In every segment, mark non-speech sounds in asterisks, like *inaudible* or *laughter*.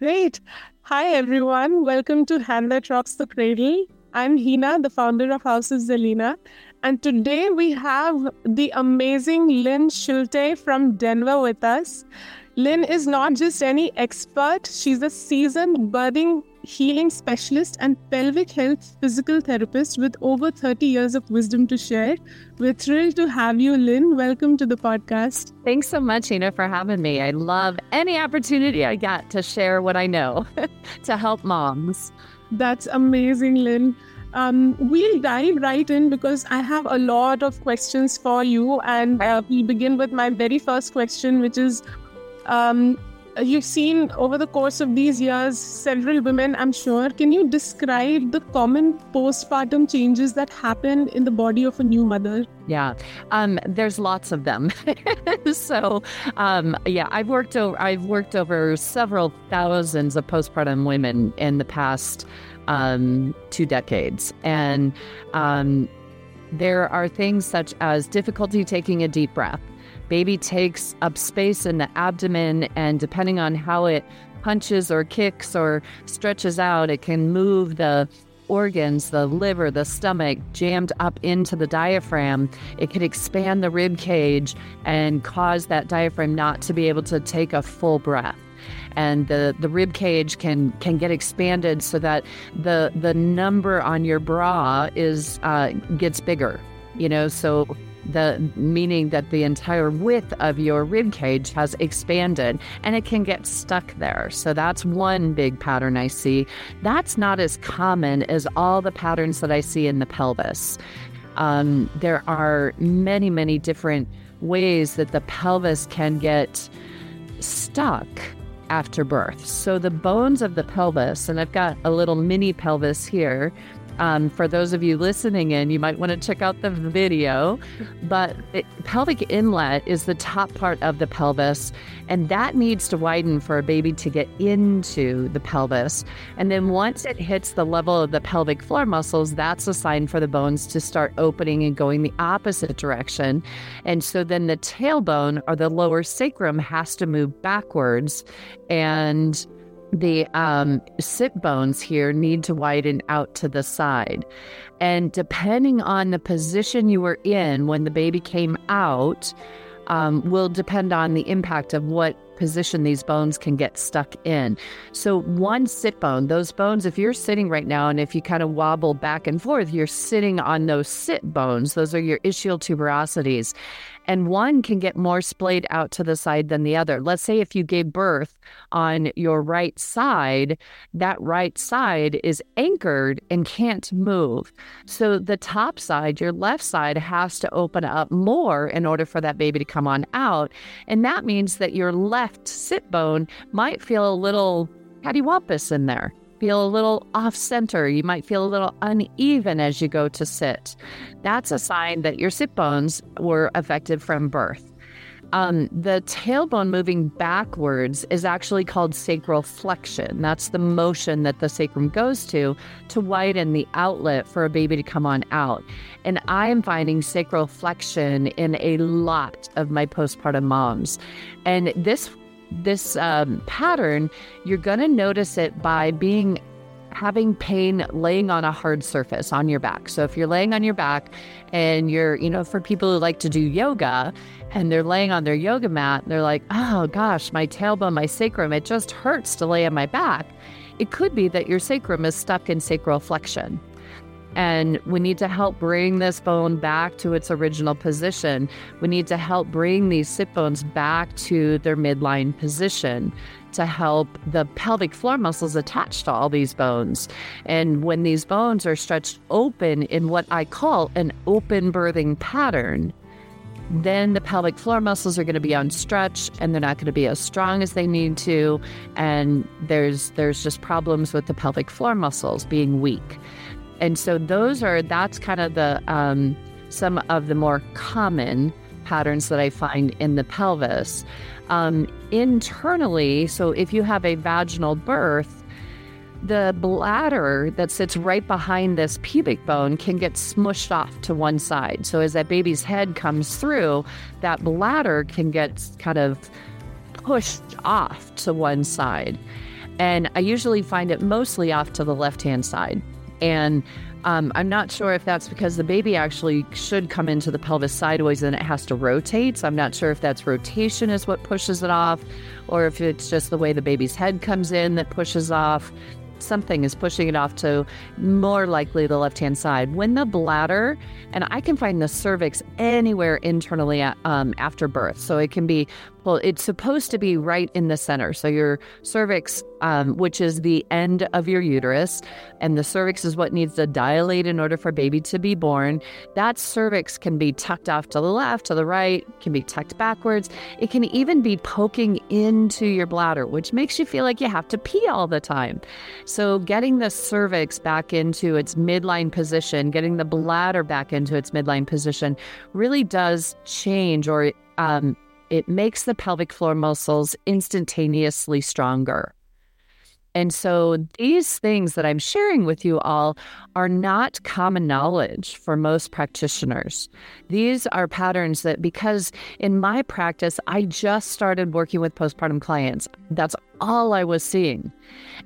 Great. Hi, everyone. Welcome to Hand That Rocks the Cradle. I'm Hina, the founder of House of Zelina. And today we have the amazing Lynn Schulte from Denver with us. Lynn is not just any expert, she's a seasoned birthing healing specialist and pelvic health physical therapist with over 30 years of wisdom to share. We're thrilled to have you, Lynn. Welcome to the podcast. Thanks so much, Ina, for having me. I love any opportunity I get to share what I know *laughs* to help moms. That's amazing, Lynn. Um, we'll dive right in because I have a lot of questions for you. And uh, we'll begin with my very first question, which is um, you've seen over the course of these years several women, I'm sure. Can you describe the common postpartum changes that happen in the body of a new mother? Yeah, um, there's lots of them. *laughs* so, um, yeah, I've worked over I've worked over several thousands of postpartum women in the past um, two decades, and um, there are things such as difficulty taking a deep breath Baby takes up space in the abdomen, and depending on how it punches or kicks or stretches out, it can move the organs, the liver, the stomach, jammed up into the diaphragm. It can expand the rib cage and cause that diaphragm not to be able to take a full breath and the, the rib cage can can get expanded so that the the number on your bra is uh, gets bigger you know so the meaning that the entire width of your rib cage has expanded and it can get stuck there. So that's one big pattern I see. That's not as common as all the patterns that I see in the pelvis. Um, there are many, many different ways that the pelvis can get stuck after birth. So the bones of the pelvis, and I've got a little mini pelvis here um, for those of you listening in, you might want to check out the video. But it, pelvic inlet is the top part of the pelvis, and that needs to widen for a baby to get into the pelvis. And then once it hits the level of the pelvic floor muscles, that's a sign for the bones to start opening and going the opposite direction. And so then the tailbone or the lower sacrum has to move backwards. And the um, sit bones here need to widen out to the side. And depending on the position you were in when the baby came out, um, will depend on the impact of what position these bones can get stuck in. So, one sit bone, those bones, if you're sitting right now and if you kind of wobble back and forth, you're sitting on those sit bones. Those are your ischial tuberosities and one can get more splayed out to the side than the other. Let's say if you gave birth on your right side, that right side is anchored and can't move. So the top side, your left side, has to open up more in order for that baby to come on out. And that means that your left sit bone might feel a little cattywampus in there feel a little off center. You might feel a little uneven as you go to sit. That's a sign that your sit bones were affected from birth. Um, the tailbone moving backwards is actually called sacral flexion. That's the motion that the sacrum goes to to widen the outlet for a baby to come on out. And I am finding sacral flexion in a lot of my postpartum moms. And this this um, pattern, you're going to notice it by being having pain laying on a hard surface on your back. So if you're laying on your back and you're, you know, for people who like to do yoga and they're laying on their yoga mat, they're like, oh gosh, my tailbone, my sacrum, it just hurts to lay on my back. It could be that your sacrum is stuck in sacral flexion. And we need to help bring this bone back to its original position. We need to help bring these sit bones back to their midline position to help the pelvic floor muscles attached to all these bones. And when these bones are stretched open in what I call an open birthing pattern, then the pelvic floor muscles are going to be on stretch and they're not going to be as strong as they need to and there's there's just problems with the pelvic floor muscles being weak and so those are that's kind of the um, some of the more common patterns that I find in the pelvis. Um, internally, so if you have a vaginal birth, the bladder that sits right behind this pubic bone can get smushed off to one side. So as that baby's head comes through, that bladder can get kind of pushed off to one side. And I usually find it mostly off to the left hand side. And um, I'm not sure if that's because the baby actually should come into the pelvis sideways and it has to rotate. So I'm not sure if that's rotation is what pushes it off or if it's just the way the baby's head comes in that pushes off something is pushing it off to more likely the left hand side. When the bladder, and I can find the cervix anywhere internally um, after birth. So it can be well, it's supposed to be right in the center. So your cervix, um, which is the end of your uterus, and the cervix is what needs to dilate in order for baby to be born. That cervix can be tucked off to the left, to the right, can be tucked backwards. It can even be poking into your bladder, which makes you feel like you have to pee all the time. So getting the cervix back into its midline position, getting the bladder back into its midline position, really does change or um, it makes the pelvic floor muscles instantaneously stronger. And so these things that I'm sharing with you all are not common knowledge for most practitioners. These are patterns that, because in my practice, I just started working with postpartum clients. That's all I was seeing.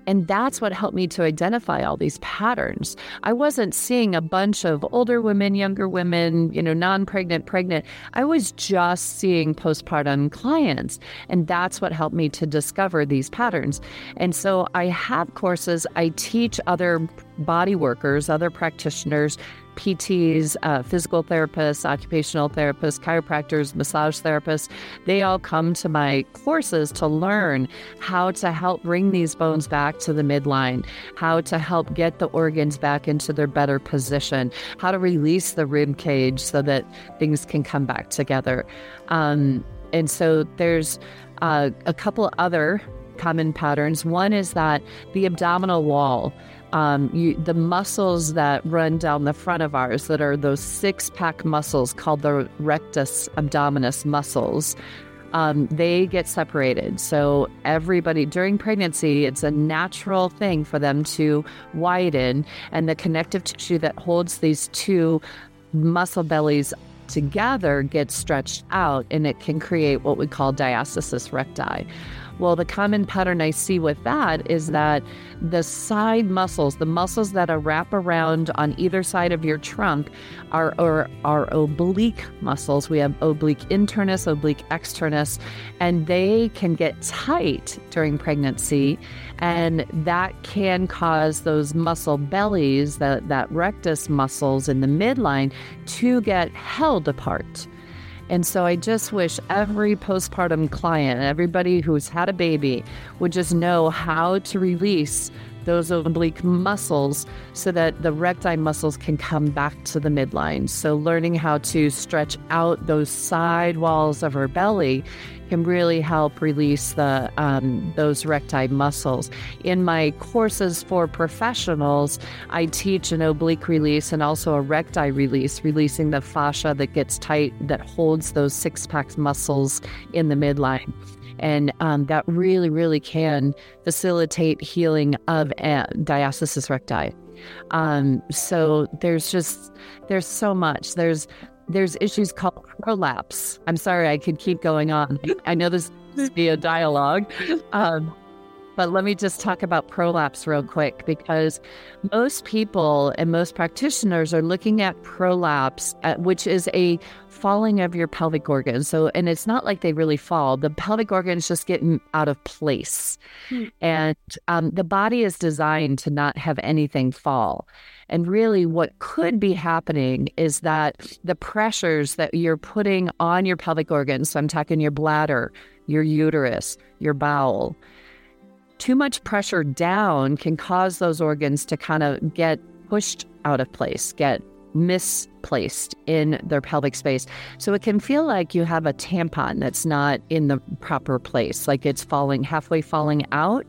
And that's what helped me to identify all these patterns. I wasn't seeing a bunch of older women, younger women, you know, non pregnant, pregnant. I was just seeing postpartum clients. And that's what helped me to discover these patterns. And so I have courses, I teach other body workers, other practitioners PTs, uh, physical therapists, occupational therapists, chiropractors, massage therapists, they all come to my courses to learn how to help bring these bones back to the midline, how to help get the organs back into their better position, how to release the rib cage so that things can come back together. Um, and so there's uh, a couple other common patterns. One is that the abdominal wall um, you, the muscles that run down the front of ours, that are those six pack muscles called the rectus abdominis muscles, um, they get separated. So, everybody during pregnancy, it's a natural thing for them to widen, and the connective tissue that holds these two muscle bellies together gets stretched out, and it can create what we call diastasis recti. Well, the common pattern I see with that is that the side muscles, the muscles that wrap around on either side of your trunk, are, are, are oblique muscles. We have oblique internus, oblique externus, and they can get tight during pregnancy. And that can cause those muscle bellies, that, that rectus muscles in the midline, to get held apart. And so I just wish every postpartum client, everybody who's had a baby, would just know how to release those oblique muscles so that the recti muscles can come back to the midline. So, learning how to stretch out those side walls of her belly can really help release the um, those recti muscles. In my courses for professionals, I teach an oblique release and also a recti release, releasing the fascia that gets tight that holds those six pack muscles in the midline and um, that really, really can facilitate healing of uh, diastasis recti. Um, so there's just there's so much. There's there's issues called prolapse. I'm sorry, I could keep going on. I know this is be a dialogue, um, but let me just talk about prolapse real quick because most people and most practitioners are looking at prolapse, uh, which is a falling of your pelvic organs. So, and it's not like they really fall. The pelvic organs just get out of place. Hmm. And um, the body is designed to not have anything fall. And really, what could be happening is that the pressures that you're putting on your pelvic organs, so I'm talking your bladder, your uterus, your bowel, too much pressure down can cause those organs to kind of get pushed out of place, get misplaced in their pelvic space. So it can feel like you have a tampon that's not in the proper place, like it's falling halfway falling out.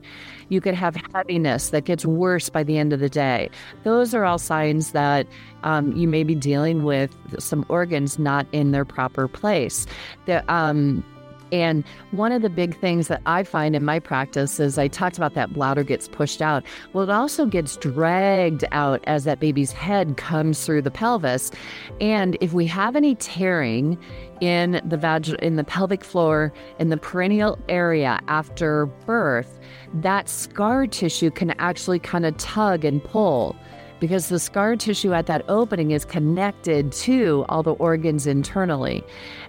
You could have heaviness that gets worse by the end of the day. Those are all signs that um, you may be dealing with some organs not in their proper place. The, um, And one of the big things that I find in my practice is I talked about that bladder gets pushed out. Well, it also gets dragged out as that baby's head comes through the pelvis. And if we have any tearing in the vag- in the pelvic floor in the perineal area after birth, that scar tissue can actually kind of tug and pull because the scar tissue at that opening is connected to all the organs internally.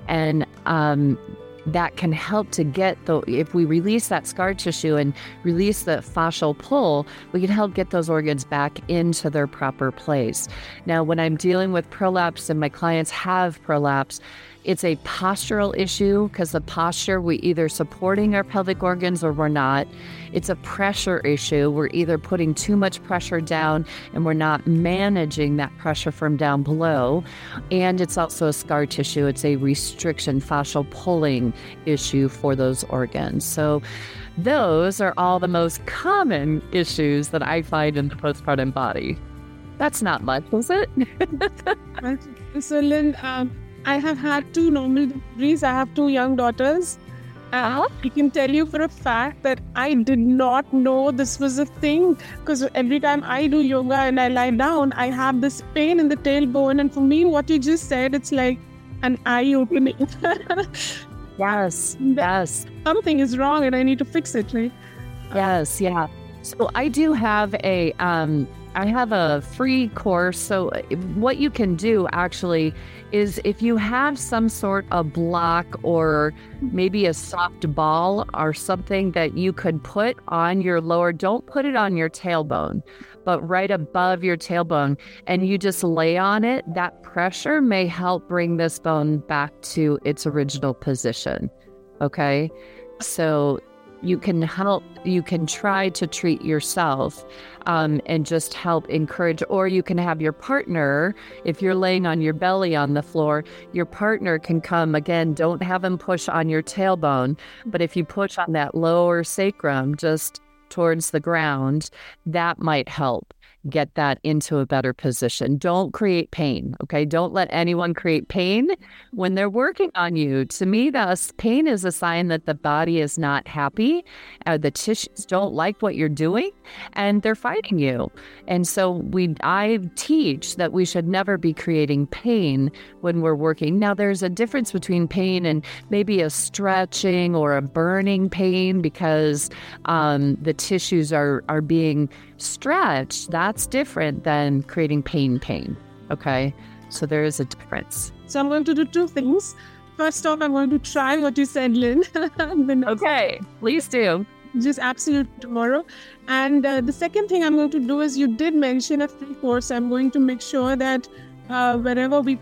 And um, that can help to get the if we release that scar tissue and release the fascial pull we can help get those organs back into their proper place. Now when i'm dealing with prolapse and my clients have prolapse it's a postural issue because the posture, we either supporting our pelvic organs or we're not. It's a pressure issue. We're either putting too much pressure down and we're not managing that pressure from down below. And it's also a scar tissue. It's a restriction, fascial pulling issue for those organs. So those are all the most common issues that I find in the postpartum body. That's not much, is it? *laughs* so, Lynn, um, I have had two normal deliveries. I have two young daughters. Uh, I can tell you for a fact that I did not know this was a thing because every time I do yoga and I lie down, I have this pain in the tailbone. And for me, what you just said, it's like an eye opening. *laughs* yes, yes. Something is wrong and I need to fix it, right? Yes, yeah. So I do have a um I have a free course. So, uh, what you can do actually is if you have some sort of block or maybe a soft ball or something that you could put on your lower, don't put it on your tailbone, but right above your tailbone, and you just lay on it, that pressure may help bring this bone back to its original position. Okay. So, you can help you can try to treat yourself um, and just help encourage or you can have your partner if you're laying on your belly on the floor your partner can come again don't have him push on your tailbone but if you push on that lower sacrum just towards the ground that might help get that into a better position. Don't create pain. Okay. Don't let anyone create pain when they're working on you. To me, thus, pain is a sign that the body is not happy. Uh, the tissues don't like what you're doing and they're fighting you. And so we, I teach that we should never be creating pain when we're working. Now, there's a difference between pain and maybe a stretching or a burning pain because um, the tissues are, are being stretched. That that's different than creating pain pain. Okay. So there is a difference. So I'm going to do two things. First off, I'm going to try what you said, Lynn. *laughs* okay. Please do. Just absolute tomorrow. And uh, the second thing I'm going to do is you did mention a free course. I'm going to make sure that uh, wherever we.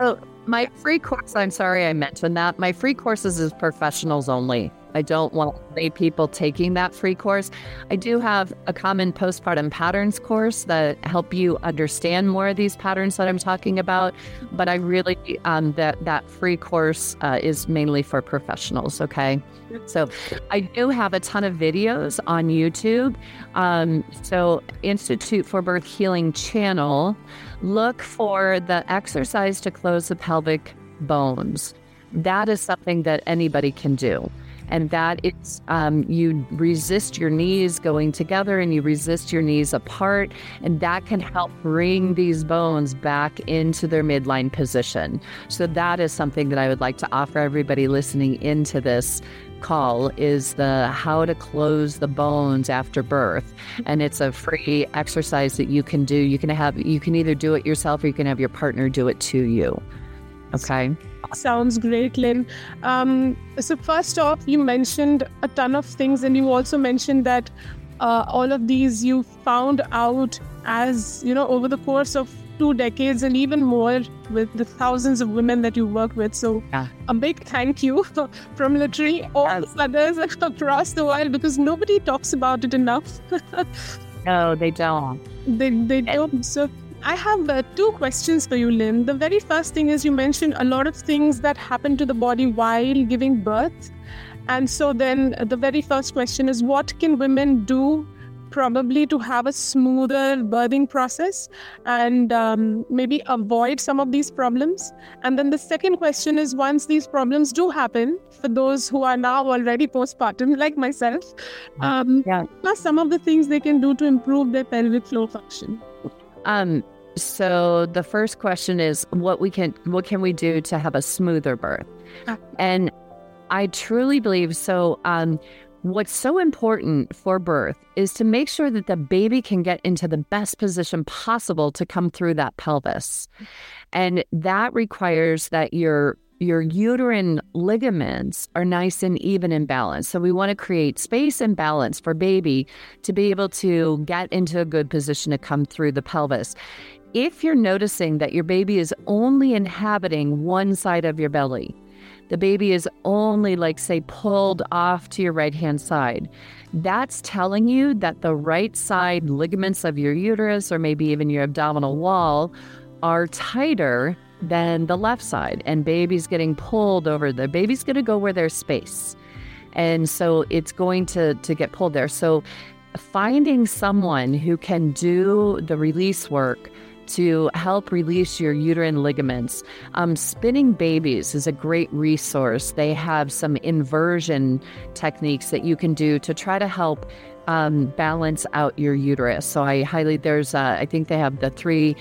Oh, my free course, I'm sorry I mentioned that. My free courses is professionals only. I don't want any people taking that free course. I do have a common postpartum patterns course that help you understand more of these patterns that I'm talking about. But I really um, that that free course uh, is mainly for professionals. Okay, so I do have a ton of videos on YouTube. Um, so Institute for Birth Healing channel. Look for the exercise to close the pelvic bones. That is something that anybody can do and that is, um, you resist your knees going together and you resist your knees apart, and that can help bring these bones back into their midline position. So that is something that I would like to offer everybody listening into this call is the how to close the bones after birth. And it's a free exercise that you can do. You can have you can either do it yourself or you can have your partner do it to you. Okay Sounds great, Lynn. Um, so, first off, you mentioned a ton of things, and you also mentioned that uh, all of these you found out as you know over the course of two decades and even more with the thousands of women that you work with. So, yeah. a big thank you *laughs* from literally all yes. others *laughs* across the world because nobody talks about it enough. *laughs* no, they don't. They, they don't. So, I have uh, two questions for you, Lynn. The very first thing is you mentioned a lot of things that happen to the body while giving birth. And so then the very first question is what can women do probably to have a smoother birthing process and um, maybe avoid some of these problems. And then the second question is once these problems do happen, for those who are now already postpartum, *laughs* like myself, um, yeah. plus some of the things they can do to improve their pelvic floor function. Um, so the first question is what we can what can we do to have a smoother birth? Ah. And I truly believe so. Um, what's so important for birth is to make sure that the baby can get into the best position possible to come through that pelvis. And that requires that your your uterine ligaments are nice and even in balance. So we want to create space and balance for baby to be able to get into a good position to come through the pelvis if you're noticing that your baby is only inhabiting one side of your belly, the baby is only, like, say, pulled off to your right hand side, that's telling you that the right side ligaments of your uterus or maybe even your abdominal wall are tighter than the left side. And baby's getting pulled over. The baby's going to go where there's space. And so it's going to, to get pulled there. So finding someone who can do the release work to help release your uterine ligaments. Um, spinning babies is a great resource. They have some inversion techniques that you can do to try to help um, balance out your uterus. So I highly there's uh, I think they have the three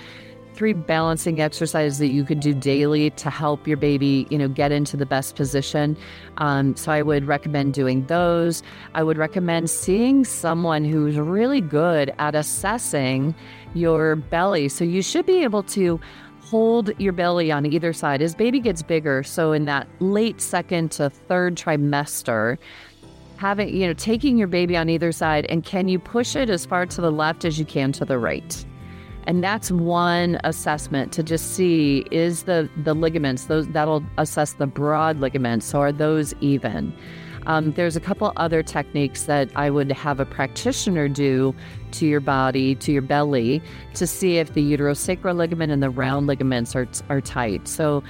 three balancing exercises that you could do daily to help your baby, you know, get into the best position. Um, so I would recommend doing those. I would recommend seeing someone who's really good at assessing your belly. So you should be able to hold your belly on either side as baby gets bigger. So in that late second to third trimester, having, you know, taking your baby on either side and can you push it as far to the left as you can to the right? And that's one assessment to just see is the the ligaments those that'll assess the broad ligaments. So are those even? Um, there's a couple other techniques that I would have a practitioner do to your body, to your belly, to see if the uterosacral ligament and the round ligaments are, are tight. So,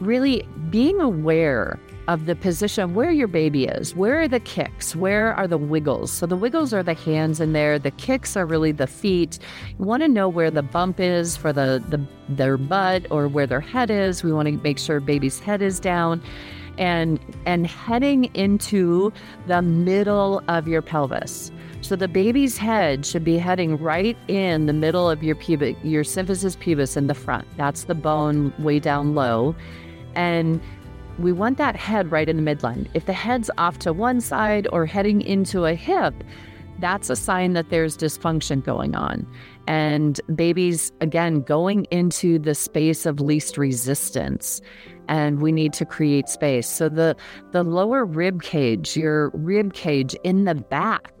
really being aware of the position where your baby is. Where are the kicks? Where are the wiggles? So the wiggles are the hands in there. The kicks are really the feet. You want to know where the bump is for the, the their butt or where their head is. We want to make sure baby's head is down and and heading into the middle of your pelvis. So the baby's head should be heading right in the middle of your pubic, your symphysis pubis in the front. That's the bone way down low. And we want that head right in the midline. If the head's off to one side or heading into a hip, that's a sign that there's dysfunction going on. And babies, again, going into the space of least resistance and we need to create space. So the the lower rib cage, your rib cage in the back,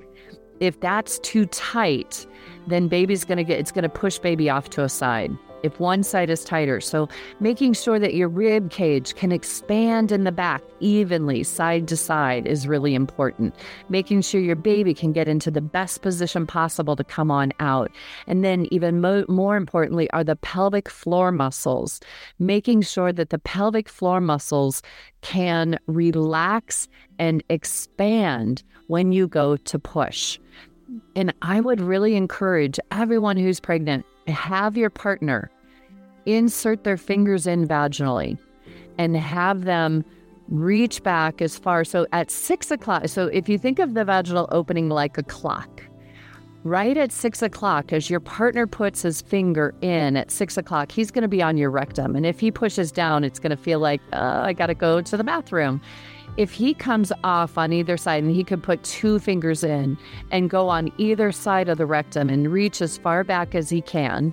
if that's too tight, then baby's to get it's to push baby off to a side if one side is tighter. So, making sure that your rib cage can expand in the back evenly, side to side, is really important. Making sure your baby can get into the best position possible to come on out. And then, even mo- more importantly, are the pelvic floor muscles. Making sure that the pelvic floor muscles can relax and expand when you go to push. And I would really encourage everyone who's pregnant have your partner insert their fingers in vaginally and have them reach back as far. So at six o'clock, so if you think of the vaginal opening like a clock, right at six o'clock, as your partner puts his finger in at six o'clock, he's going to be on your rectum. And if he pushes down, it's going to feel like, uh, I got to go to the bathroom. If he comes off on either side and he could put two fingers in and go on either side of the rectum and reach as far back as he can,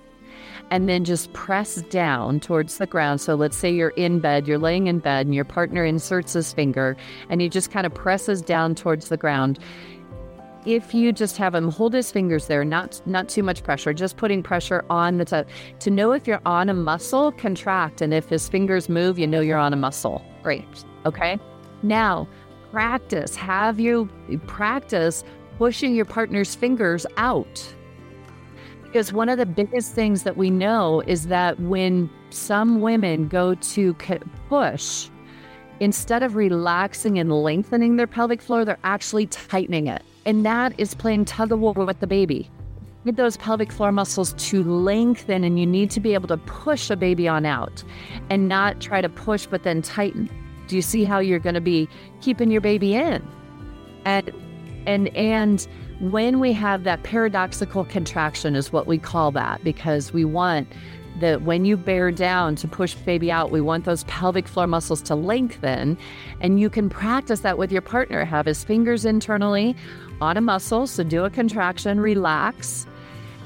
and then just press down towards the ground. So let's say you're in bed, you're laying in bed, and your partner inserts his finger and he just kind of presses down towards the ground. If you just have him hold his fingers there, not not too much pressure, just putting pressure on the to know if you're on a muscle, contract, and if his fingers move, you know you're on a muscle. Great. Okay. Now, practice. Have you practice pushing your partner's fingers out. Because one of the biggest things that we know is that when some women go to push, instead of relaxing and lengthening their pelvic floor, they're actually tightening it. And that is playing tug of war with the baby. Get those pelvic floor muscles to lengthen, and you need to be able to push a baby on out and not try to push but then tighten. Do you see how you're going to be keeping your baby in? And and and when we have that paradoxical contraction is what we call that because we want that when you bear down to push baby out, we want those pelvic floor muscles to lengthen. And you can practice that with your partner. Have his fingers internally on a muscle. So do a contraction, relax,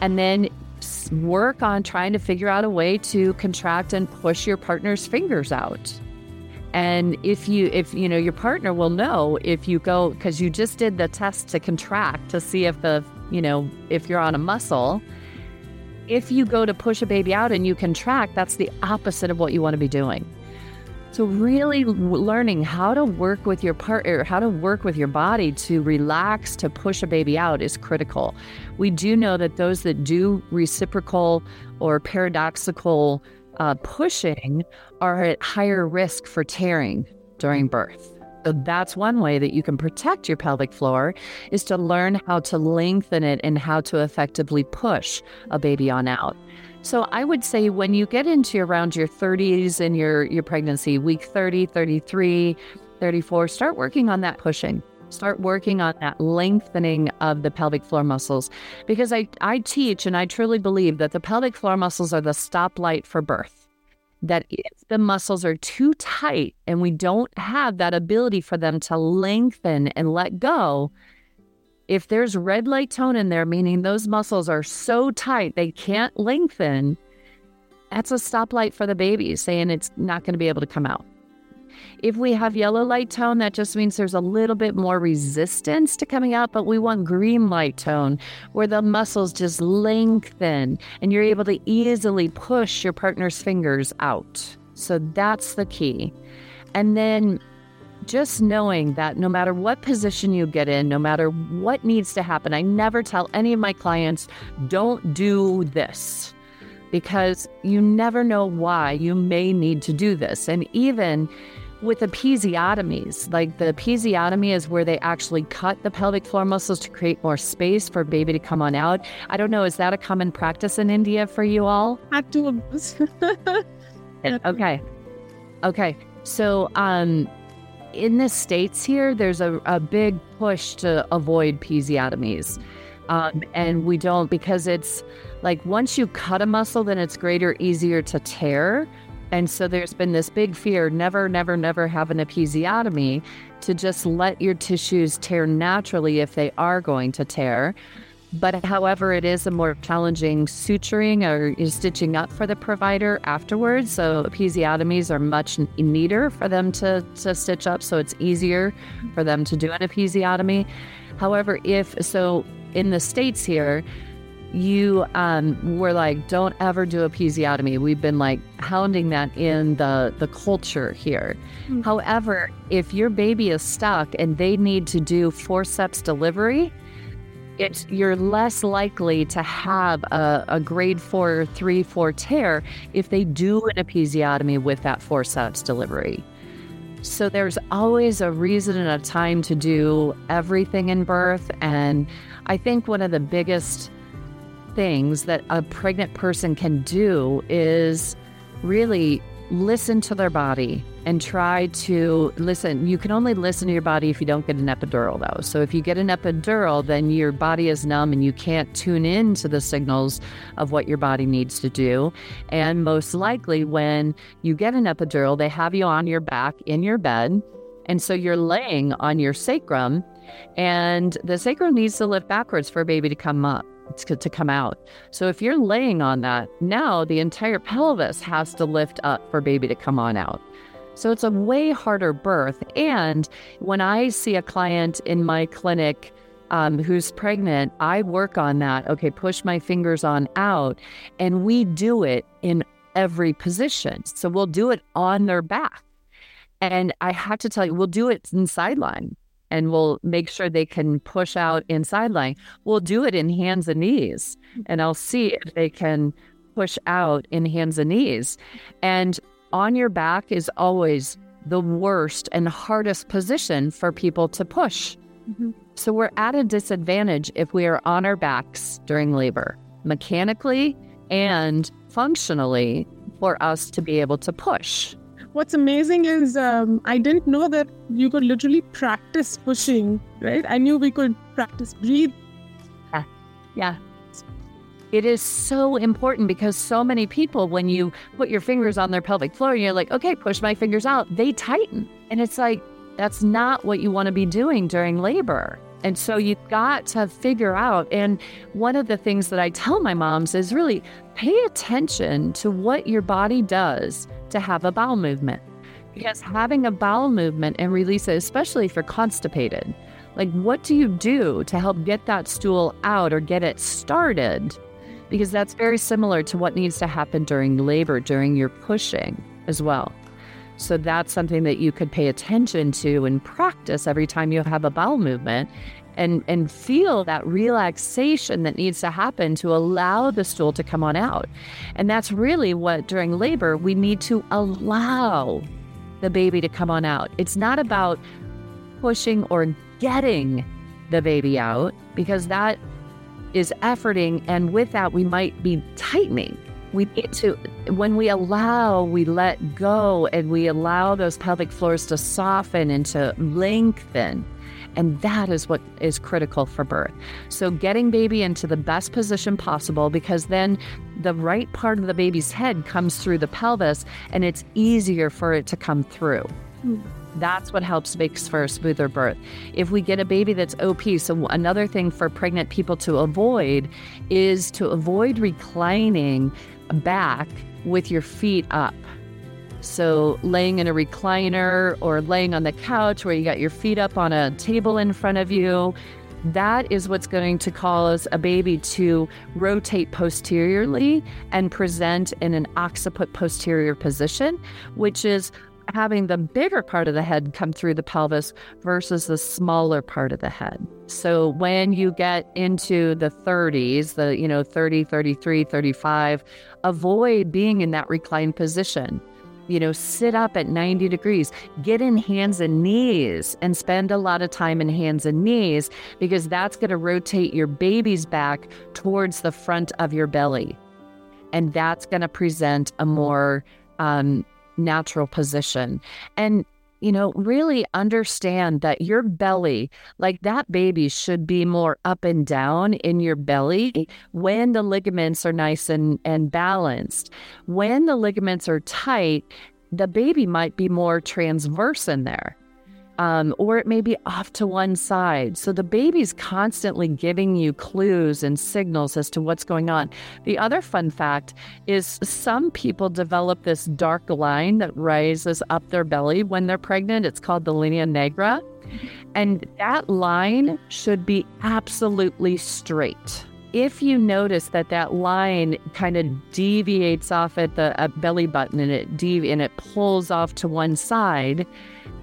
and then work on trying to figure out a way to contract and push your partner's fingers out. And if you, if you know, your partner will know if you go, because you just did the test to contract to see if the, you know, if you're on a muscle. If you go to push a baby out and you contract, that's the opposite of what you want to be doing. So, really learning how to work with your partner, how to work with your body to relax, to push a baby out is critical. We do know that those that do reciprocal or paradoxical uh, pushing are at higher risk for tearing during birth. So that's one way that you can protect your pelvic floor is to learn how to lengthen it and how to effectively push a baby on out. So I would say when you get into around your 30s in your your pregnancy, week 30, 33, 34, start working on that pushing. Start working on that lengthening of the pelvic floor muscles because I, I teach and I truly believe that the pelvic floor muscles are the stoplight for birth. That if the muscles are too tight and we don't have that ability for them to lengthen and let go, if there's red light tone in there, meaning those muscles are so tight they can't lengthen, that's a stoplight for the baby saying it's not going to be able to come out. If we have yellow light tone, that just means there's a little bit more resistance to coming out, but we want green light tone where the muscles just lengthen and you're able to easily push your partner's fingers out. So that's the key. And then just knowing that no matter what position you get in, no matter what needs to happen, I never tell any of my clients, don't do this because you never know why you may need to do this. And even with episiotomies, like the episiotomy is where they actually cut the pelvic floor muscles to create more space for baby to come on out. I don't know, is that a common practice in India for you all? At *laughs* two okay. Okay. So, um, in the States here, there's a, a big push to avoid episiotomies. Um, and we don't because it's like once you cut a muscle, then it's greater, easier to tear. And so there's been this big fear never, never, never have an episiotomy to just let your tissues tear naturally if they are going to tear. But however, it is a more challenging suturing or stitching up for the provider afterwards. So episiotomies are much neater for them to, to stitch up. So it's easier for them to do an episiotomy. However, if so in the States here, you um, were like, don't ever do a episiotomy. We've been like hounding that in the, the culture here. Mm-hmm. However, if your baby is stuck and they need to do forceps delivery, it's you're less likely to have a, a grade four, three, four tear if they do an episiotomy with that forceps delivery. So there's always a reason and a time to do everything in birth. And I think one of the biggest things that a pregnant person can do is really listen to their body and try to listen. You can only listen to your body if you don't get an epidural, though. So if you get an epidural, then your body is numb and you can't tune in to the signals of what your body needs to do. And most likely, when you get an epidural, they have you on your back in your bed. And so you're laying on your sacrum, and the sacrum needs to lift backwards for a baby to come up to, to come out. So if you're laying on that, now the entire pelvis has to lift up for baby to come on out. So it's a way harder birth. And when I see a client in my clinic um, who's pregnant, I work on that. Okay, push my fingers on out. And we do it in every position. So we'll do it on their back. And I have to tell you, we'll do it in sideline and we'll make sure they can push out in sideline. We'll do it in hands and knees, and I'll see if they can push out in hands and knees. And on your back is always the worst and hardest position for people to push. Mm-hmm. So we're at a disadvantage if we are on our backs during labor, mechanically and functionally, for us to be able to push. What's amazing is um, I didn't know that you could literally practice pushing, right? I knew we could practice breathe. Yeah. Yeah. It is so important because so many people, when you put your fingers on their pelvic floor, you're like, okay, push my fingers out, they tighten. And it's like, that's not what you want to be doing during labor. And so you've got to figure out. And one of the things that I tell my moms is really pay attention to what your body does to have a bowel movement. Because having a bowel movement and release it, especially if you're constipated, like what do you do to help get that stool out or get it started? Because that's very similar to what needs to happen during labor, during your pushing as well. So that's something that you could pay attention to and practice every time you have a bowel movement and and feel that relaxation that needs to happen to allow the stool to come on out. And that's really what during labor we need to allow the baby to come on out. It's not about pushing or getting the baby out because that is efforting and with that we might be tightening we need to when we allow we let go and we allow those pelvic floors to soften and to lengthen and that is what is critical for birth so getting baby into the best position possible because then the right part of the baby's head comes through the pelvis and it's easier for it to come through mm. That's what helps makes for a smoother birth. If we get a baby that's OP, so another thing for pregnant people to avoid is to avoid reclining back with your feet up. So, laying in a recliner or laying on the couch where you got your feet up on a table in front of you, that is what's going to cause a baby to rotate posteriorly and present in an occiput posterior position, which is having the bigger part of the head come through the pelvis versus the smaller part of the head. So when you get into the 30s, the you know 30, 33, 35, avoid being in that reclined position. You know, sit up at 90 degrees, get in hands and knees and spend a lot of time in hands and knees because that's going to rotate your baby's back towards the front of your belly. And that's going to present a more um, natural position. And you know, really understand that your belly, like that baby, should be more up and down in your belly when the ligaments are nice and, and balanced. When the ligaments are tight, the baby might be more transverse in there um, or it may be off to one side. So the baby's constantly giving you clues and signals as to what's going on. The other fun fact is some people develop this dark line that rises up their belly when they're pregnant. It's called the linea nigra. And that line should be absolutely straight if you notice that that line kind of deviates off at the belly button and it dev- and it pulls off to one side,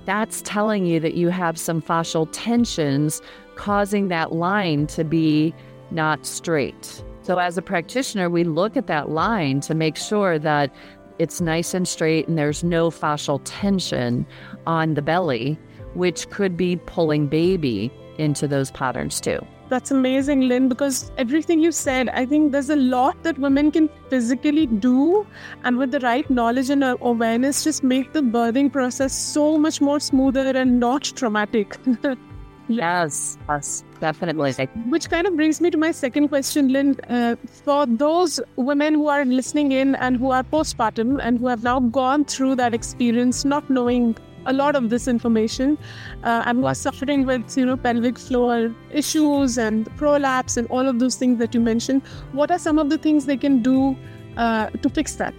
that's telling you that you have some fascial tensions causing that line to be not straight. So, as a practitioner, we look at that line to make sure that it's nice and straight and there's no fascial tension on the belly, which could be pulling baby into those patterns too. That's amazing, Lynn, because everything you said, I think there's a lot that women can physically do, and with the right knowledge and awareness, just make the birthing process so much more smoother and not traumatic. *laughs* yes, yes, definitely. Which kind of brings me to my second question, Lynn. Uh, for those women who are listening in and who are postpartum and who have now gone through that experience, not knowing a lot of this information. Uh, I'm suffering with you know pelvic floor issues and prolapse and all of those things that you mentioned. What are some of the things they can do uh, to fix that?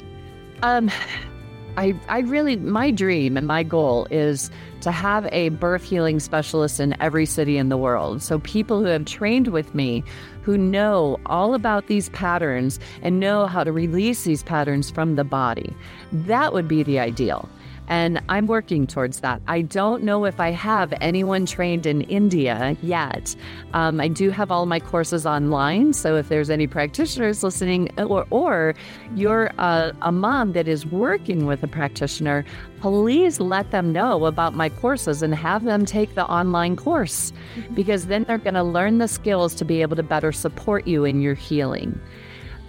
Um, I I really my dream and my goal is to have a birth healing specialist in every city in the world. So people who have trained with me who know all about these patterns and know how to release these patterns from the body. That would be the ideal. And I'm working towards that. I don't know if I have anyone trained in India yet. Um, I do have all my courses online. So if there's any practitioners listening, or, or you're a, a mom that is working with a practitioner, please let them know about my courses and have them take the online course mm-hmm. because then they're going to learn the skills to be able to better support you in your healing.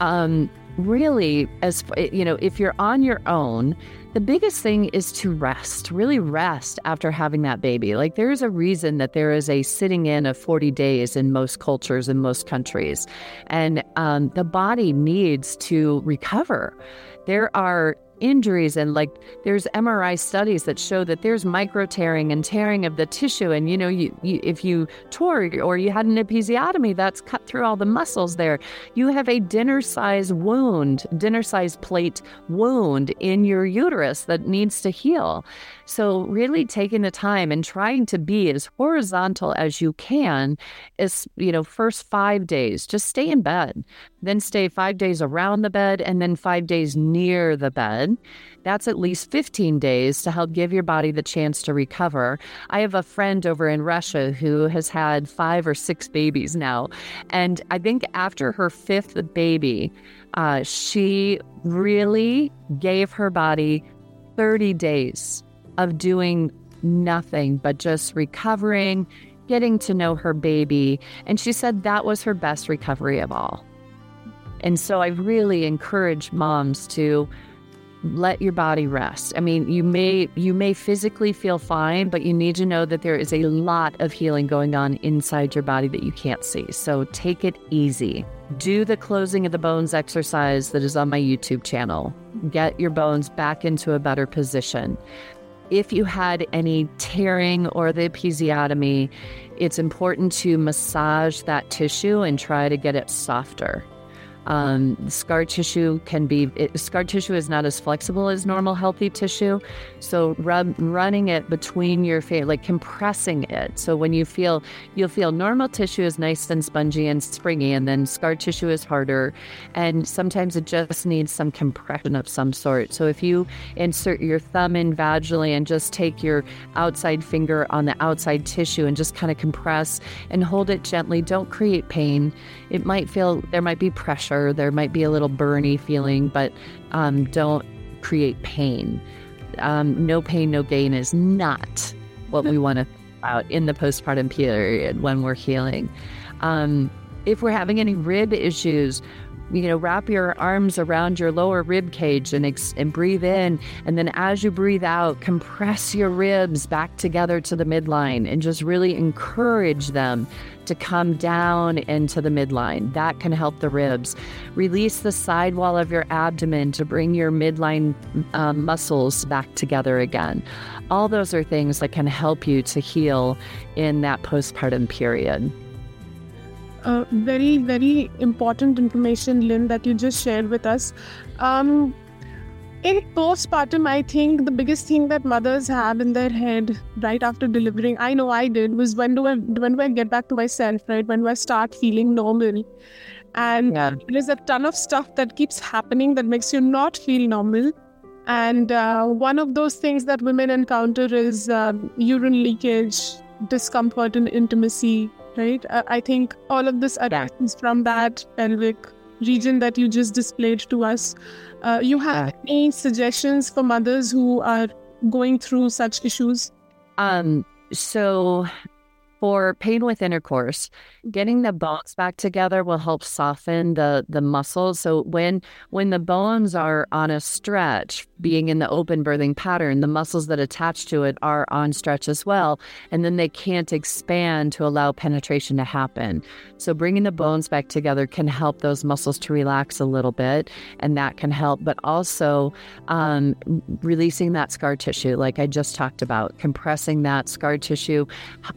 Um, really, as you know, if you're on your own, the biggest thing is to rest, really rest after having that baby. Like there's a reason that there is a sitting in of 40 days in most cultures, in most countries. And um, the body needs to recover. There are injuries and like there's MRI studies that show that there's micro tearing and tearing of the tissue. And you know you, you, if you tore or you had an episiotomy that's cut through all the muscles there. You have a dinner size wound dinner size plate wound in your uterus that needs to heal. So really taking the time and trying to be as horizontal as you can is you know first 5 days just stay in bed then stay 5 days around the bed and then 5 days near the bed that's at least 15 days to help give your body the chance to recover. I have a friend over in Russia who has had five or six babies now. And I think after her fifth baby, uh, she really gave her body 30 days of doing nothing but just recovering, getting to know her baby. And she said that was her best recovery of all. And so I really encourage moms to let your body rest. I mean, you may you may physically feel fine, but you need to know that there is a lot of healing going on inside your body that you can't see. So take it easy. Do the closing of the bones exercise that is on my YouTube channel. Get your bones back into a better position. If you had any tearing or the episiotomy, it's important to massage that tissue and try to get it softer. Um, scar tissue can be it, scar tissue is not as flexible as normal healthy tissue, so rub running it between your face, like compressing it. So when you feel you'll feel normal tissue is nice and spongy and springy, and then scar tissue is harder, and sometimes it just needs some compression of some sort. So if you insert your thumb in vaginally and just take your outside finger on the outside tissue and just kind of compress and hold it gently, don't create pain. It might feel there might be pressure There might be a little burny feeling, but um, don't create pain. Um, no pain, no gain is not what we want to out in the postpartum period when we're healing. Um, if we're having any rib issues, you know, wrap your arms around your lower rib cage and, ex- and breathe in. And then as you breathe out, compress your ribs back together to the midline and just really encourage them to come down into the midline. That can help the ribs. Release the side wall of your abdomen to bring your midline um, muscles back together again. All those are things that can help you to heal in that postpartum period uh, very, very important information, Lynn, that you just shared with us. Um, in postpartum, I think the biggest thing that mothers have in their head right after delivering, I know I did, was when do I when do I get back to myself, right? When do I start feeling normal? And yeah. there's a ton of stuff that keeps happening that makes you not feel normal. And uh, one of those things that women encounter is um, urine leakage, discomfort and intimacy, right? I think all of this arises from that pelvic region that you just displayed to us. Uh, you have any suggestions for mothers who are going through such issues? Um, so for pain with intercourse, getting the bones back together will help soften the the muscles. So when when the bones are on a stretch, being in the open birthing pattern, the muscles that attach to it are on stretch as well, and then they can't expand to allow penetration to happen. So bringing the bones back together can help those muscles to relax a little bit, and that can help. But also um, releasing that scar tissue, like I just talked about, compressing that scar tissue,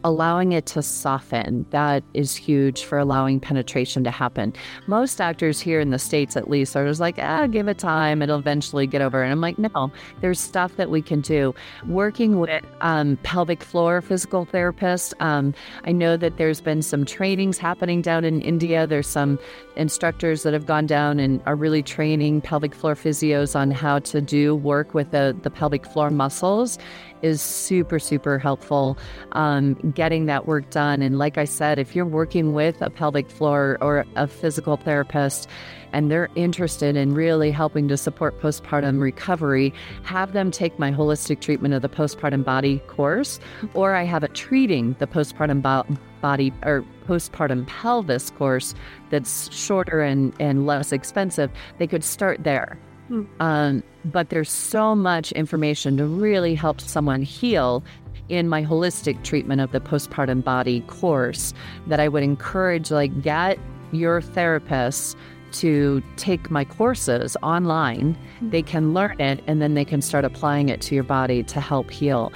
allowing it to soften. That is huge for allowing penetration to happen. Most doctors here in the States, at least, are just like, ah, give it time. It'll eventually get over. And I'm like, no, there's stuff that we can do. Working with um, pelvic floor physical therapists, um, I know that there's been some trainings happening down in India. There's some instructors that have gone down and are really training pelvic floor physios on how to do work with the, the pelvic floor muscles is super, super helpful um, getting that work done. And like I said, if you're working with a pelvic floor or a physical therapist, and they're interested in really helping to support postpartum recovery, have them take my holistic treatment of the postpartum body course, or I have a treating the postpartum bo- body or postpartum pelvis course that's shorter and, and less expensive. They could start there. Hmm. Um, but there's so much information to really help someone heal in my holistic treatment of the postpartum body course that I would encourage like get your therapist to take my courses online, mm-hmm. they can learn it and then they can start applying it to your body to help heal.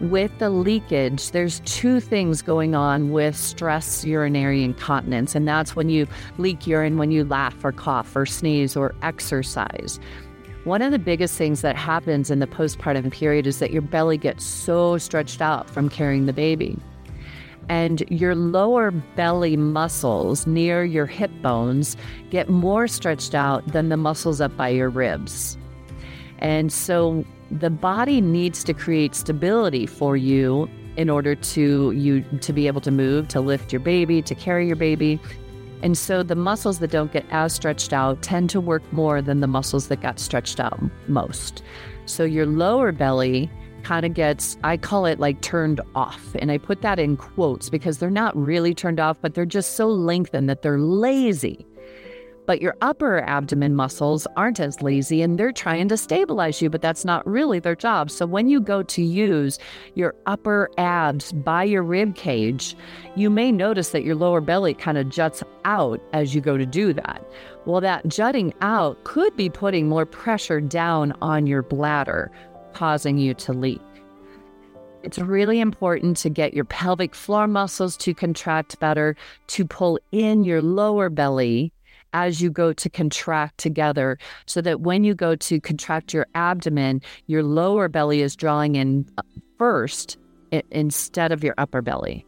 With the leakage, there's two things going on with stress urinary incontinence, and that's when you leak urine when you laugh or cough or sneeze or exercise. One of the biggest things that happens in the postpartum period is that your belly gets so stretched out from carrying the baby and your lower belly muscles near your hip bones get more stretched out than the muscles up by your ribs. And so the body needs to create stability for you in order to you to be able to move, to lift your baby, to carry your baby. And so the muscles that don't get as stretched out tend to work more than the muscles that got stretched out most. So your lower belly kind of gets, I call it like turned off. And I put that in quotes because they're not really turned off, but they're just so lengthened that they're lazy. But your upper abdomen muscles aren't as lazy and they're trying to stabilize you, but that's not really their job. So when you go to use your upper abs by your rib cage, you may notice that your lower belly kind of juts out as you go to do that. Well, that jutting out could be putting more pressure down on your bladder, causing you to leak. It's really important to get your pelvic floor muscles to contract better, to pull in your lower belly as you go to contract together, so that when you go to contract your abdomen, your lower belly is drawing in uh, first instead of your upper belly.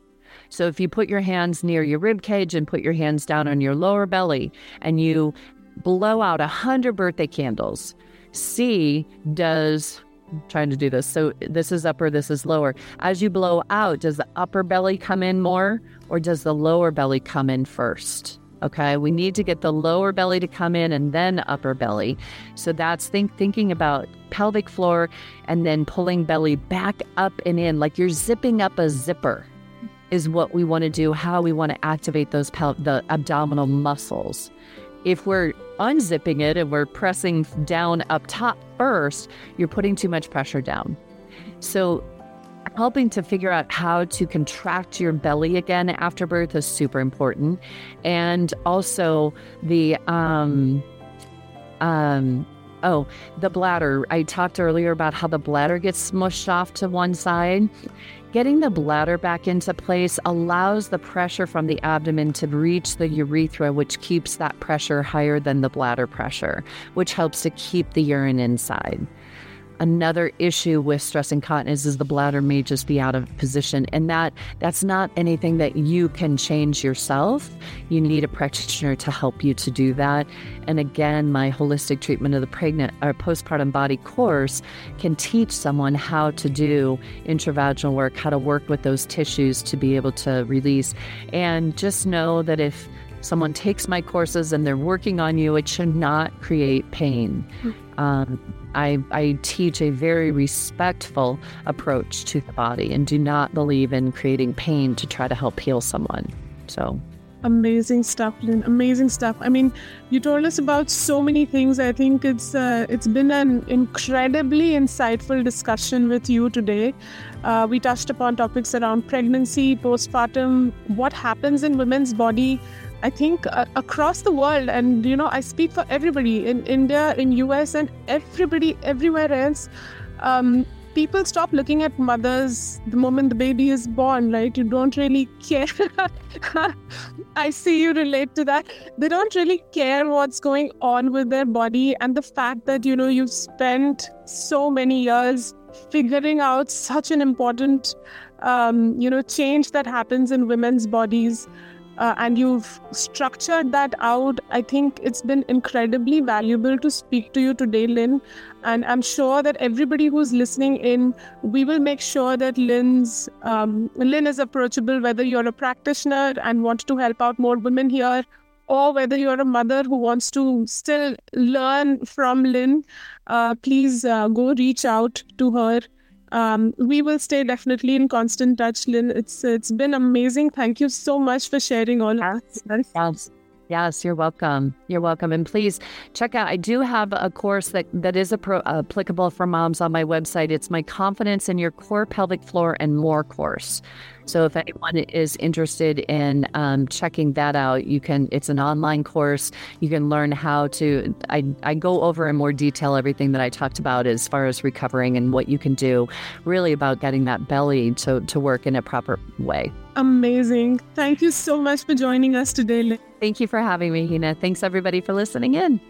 So if you put your hands near your rib cage and put your hands down on your lower belly and you blow out a hundred birthday candles, see does trying to do this. So this is upper, this is lower. As you blow out, does the upper belly come in more or does the lower belly come in first? Okay, we need to get the lower belly to come in and then upper belly. So that's think thinking about pelvic floor and then pulling belly back up and in like you're zipping up a zipper is what we want to do, how we want to activate those pel- the abdominal muscles. If we're unzipping it and we're pressing down up top first, you're putting too much pressure down. So, helping to figure out how to contract your belly again after birth is super important. And also the, um, um, oh, the bladder. I talked earlier about how the bladder gets smushed off to one side. Getting the bladder back into place allows the pressure from the abdomen to reach the urethra, which keeps that pressure higher than the bladder pressure, which helps to keep the urine inside. Another issue with stress incontinence is the bladder may just be out of position, and that that's not anything that you can change yourself. You need a practitioner to help you to do that. And again, my holistic treatment of the pregnant or postpartum body course can teach someone how to do intravaginal work, how to work with those tissues to be able to release. And just know that if someone takes my courses and they're working on you, it should not create pain. Hmm. Um, I, I teach a very respectful approach to the body and do not believe in creating pain to try to help heal someone. So amazing stuff Lynn. amazing stuff i mean you told us about so many things i think it's uh, it's been an incredibly insightful discussion with you today uh, we touched upon topics around pregnancy postpartum what happens in women's body I think uh, across the world, and you know, I speak for everybody in India, in US, and everybody everywhere else. Um, people stop looking at mothers the moment the baby is born, right? You don't really care. *laughs* I see you relate to that. They don't really care what's going on with their body, and the fact that you know you've spent so many years figuring out such an important, um, you know, change that happens in women's bodies uh, and you've structured that out. I think it's been incredibly valuable to speak to you today, Lynn. And I'm sure that everybody who's listening in, we will make sure that Lynn's um, Lynn is approachable, whether you're a practitioner and want to help out more women here, or whether you're a mother who wants to still learn from Lynn. Uh, please uh, go reach out to her um, we will stay definitely in constant touch, Lynn. It's it's been amazing. Thank you so much for sharing all of this. Yes. Yes, you're welcome. You're welcome. And please check out, I do have a course that, that is pro, applicable for moms on my website. It's my Confidence in Your Core, Pelvic Floor, and More course. So if anyone is interested in um, checking that out, you can. It's an online course. You can learn how to. I I go over in more detail everything that I talked about as far as recovering and what you can do, really about getting that belly to to work in a proper way. Amazing. Thank you so much for joining us today. Thank you for having me, Hina. Thanks everybody for listening in.